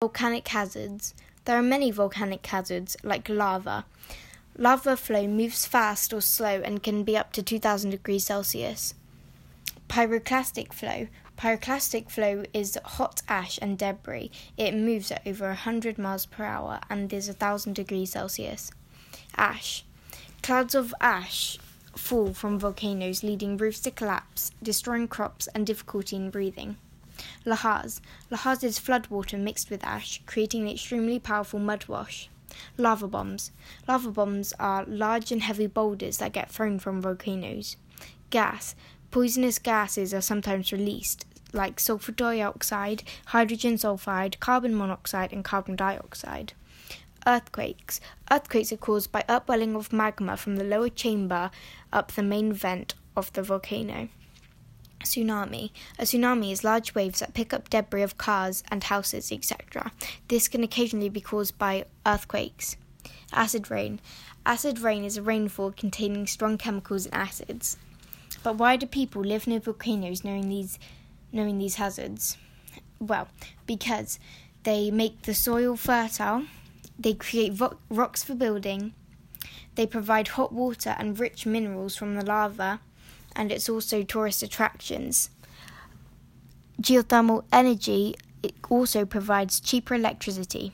Volcanic hazards. There are many volcanic hazards, like lava. Lava flow moves fast or slow and can be up to 2000 degrees Celsius. Pyroclastic flow. Pyroclastic flow is hot ash and debris. It moves at over 100 miles per hour and is 1000 degrees Celsius. Ash. Clouds of ash fall from volcanoes, leading roofs to collapse, destroying crops and difficulty in breathing. Lahars. Lahars is floodwater mixed with ash, creating an extremely powerful mud wash. Lava bombs. Lava bombs are large and heavy boulders that get thrown from volcanoes. Gas. Poisonous gases are sometimes released, like sulfur dioxide, hydrogen sulfide, carbon monoxide, and carbon dioxide. Earthquakes. Earthquakes are caused by upwelling of magma from the lower chamber up the main vent of the volcano. Tsunami. A tsunami is large waves that pick up debris of cars and houses, etc. This can occasionally be caused by earthquakes. Acid rain. Acid rain is a rainfall containing strong chemicals and acids. But why do people live near volcanoes knowing these knowing these hazards? Well, because they make the soil fertile, they create vo- rocks for building, they provide hot water and rich minerals from the lava, and it's also tourist attractions. Geothermal energy it also provides cheaper electricity.